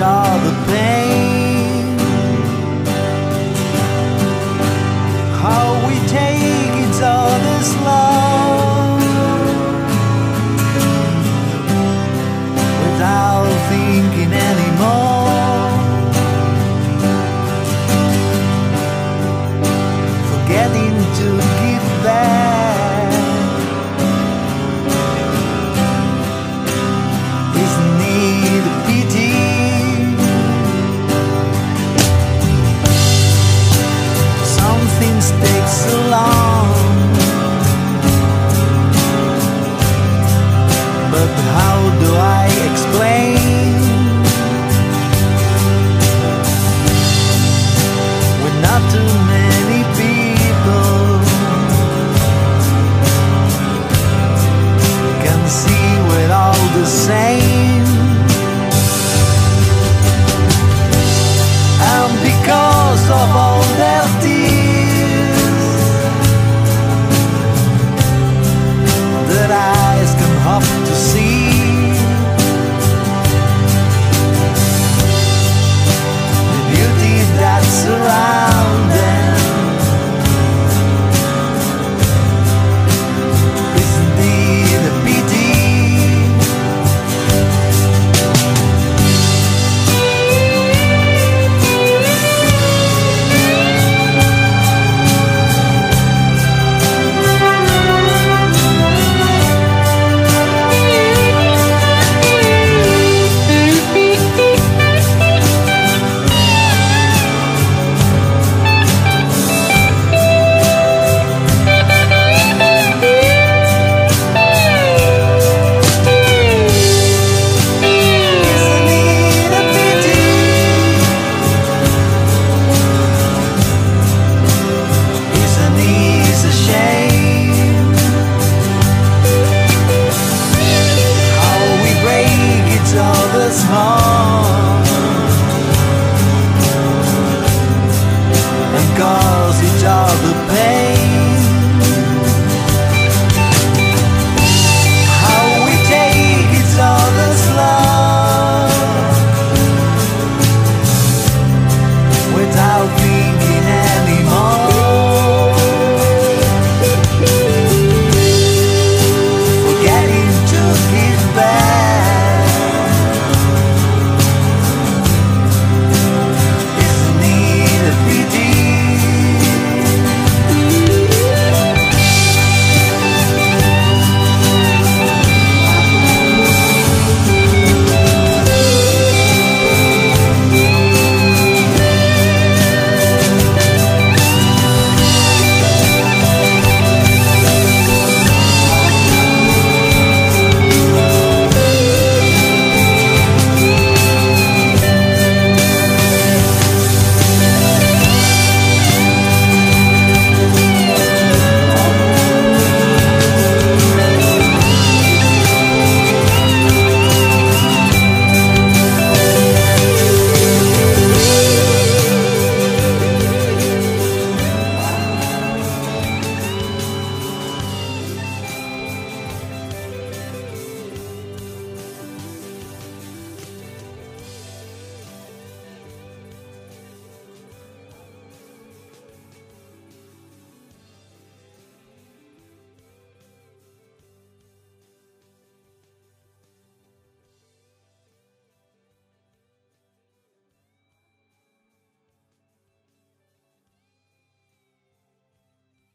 all the pain.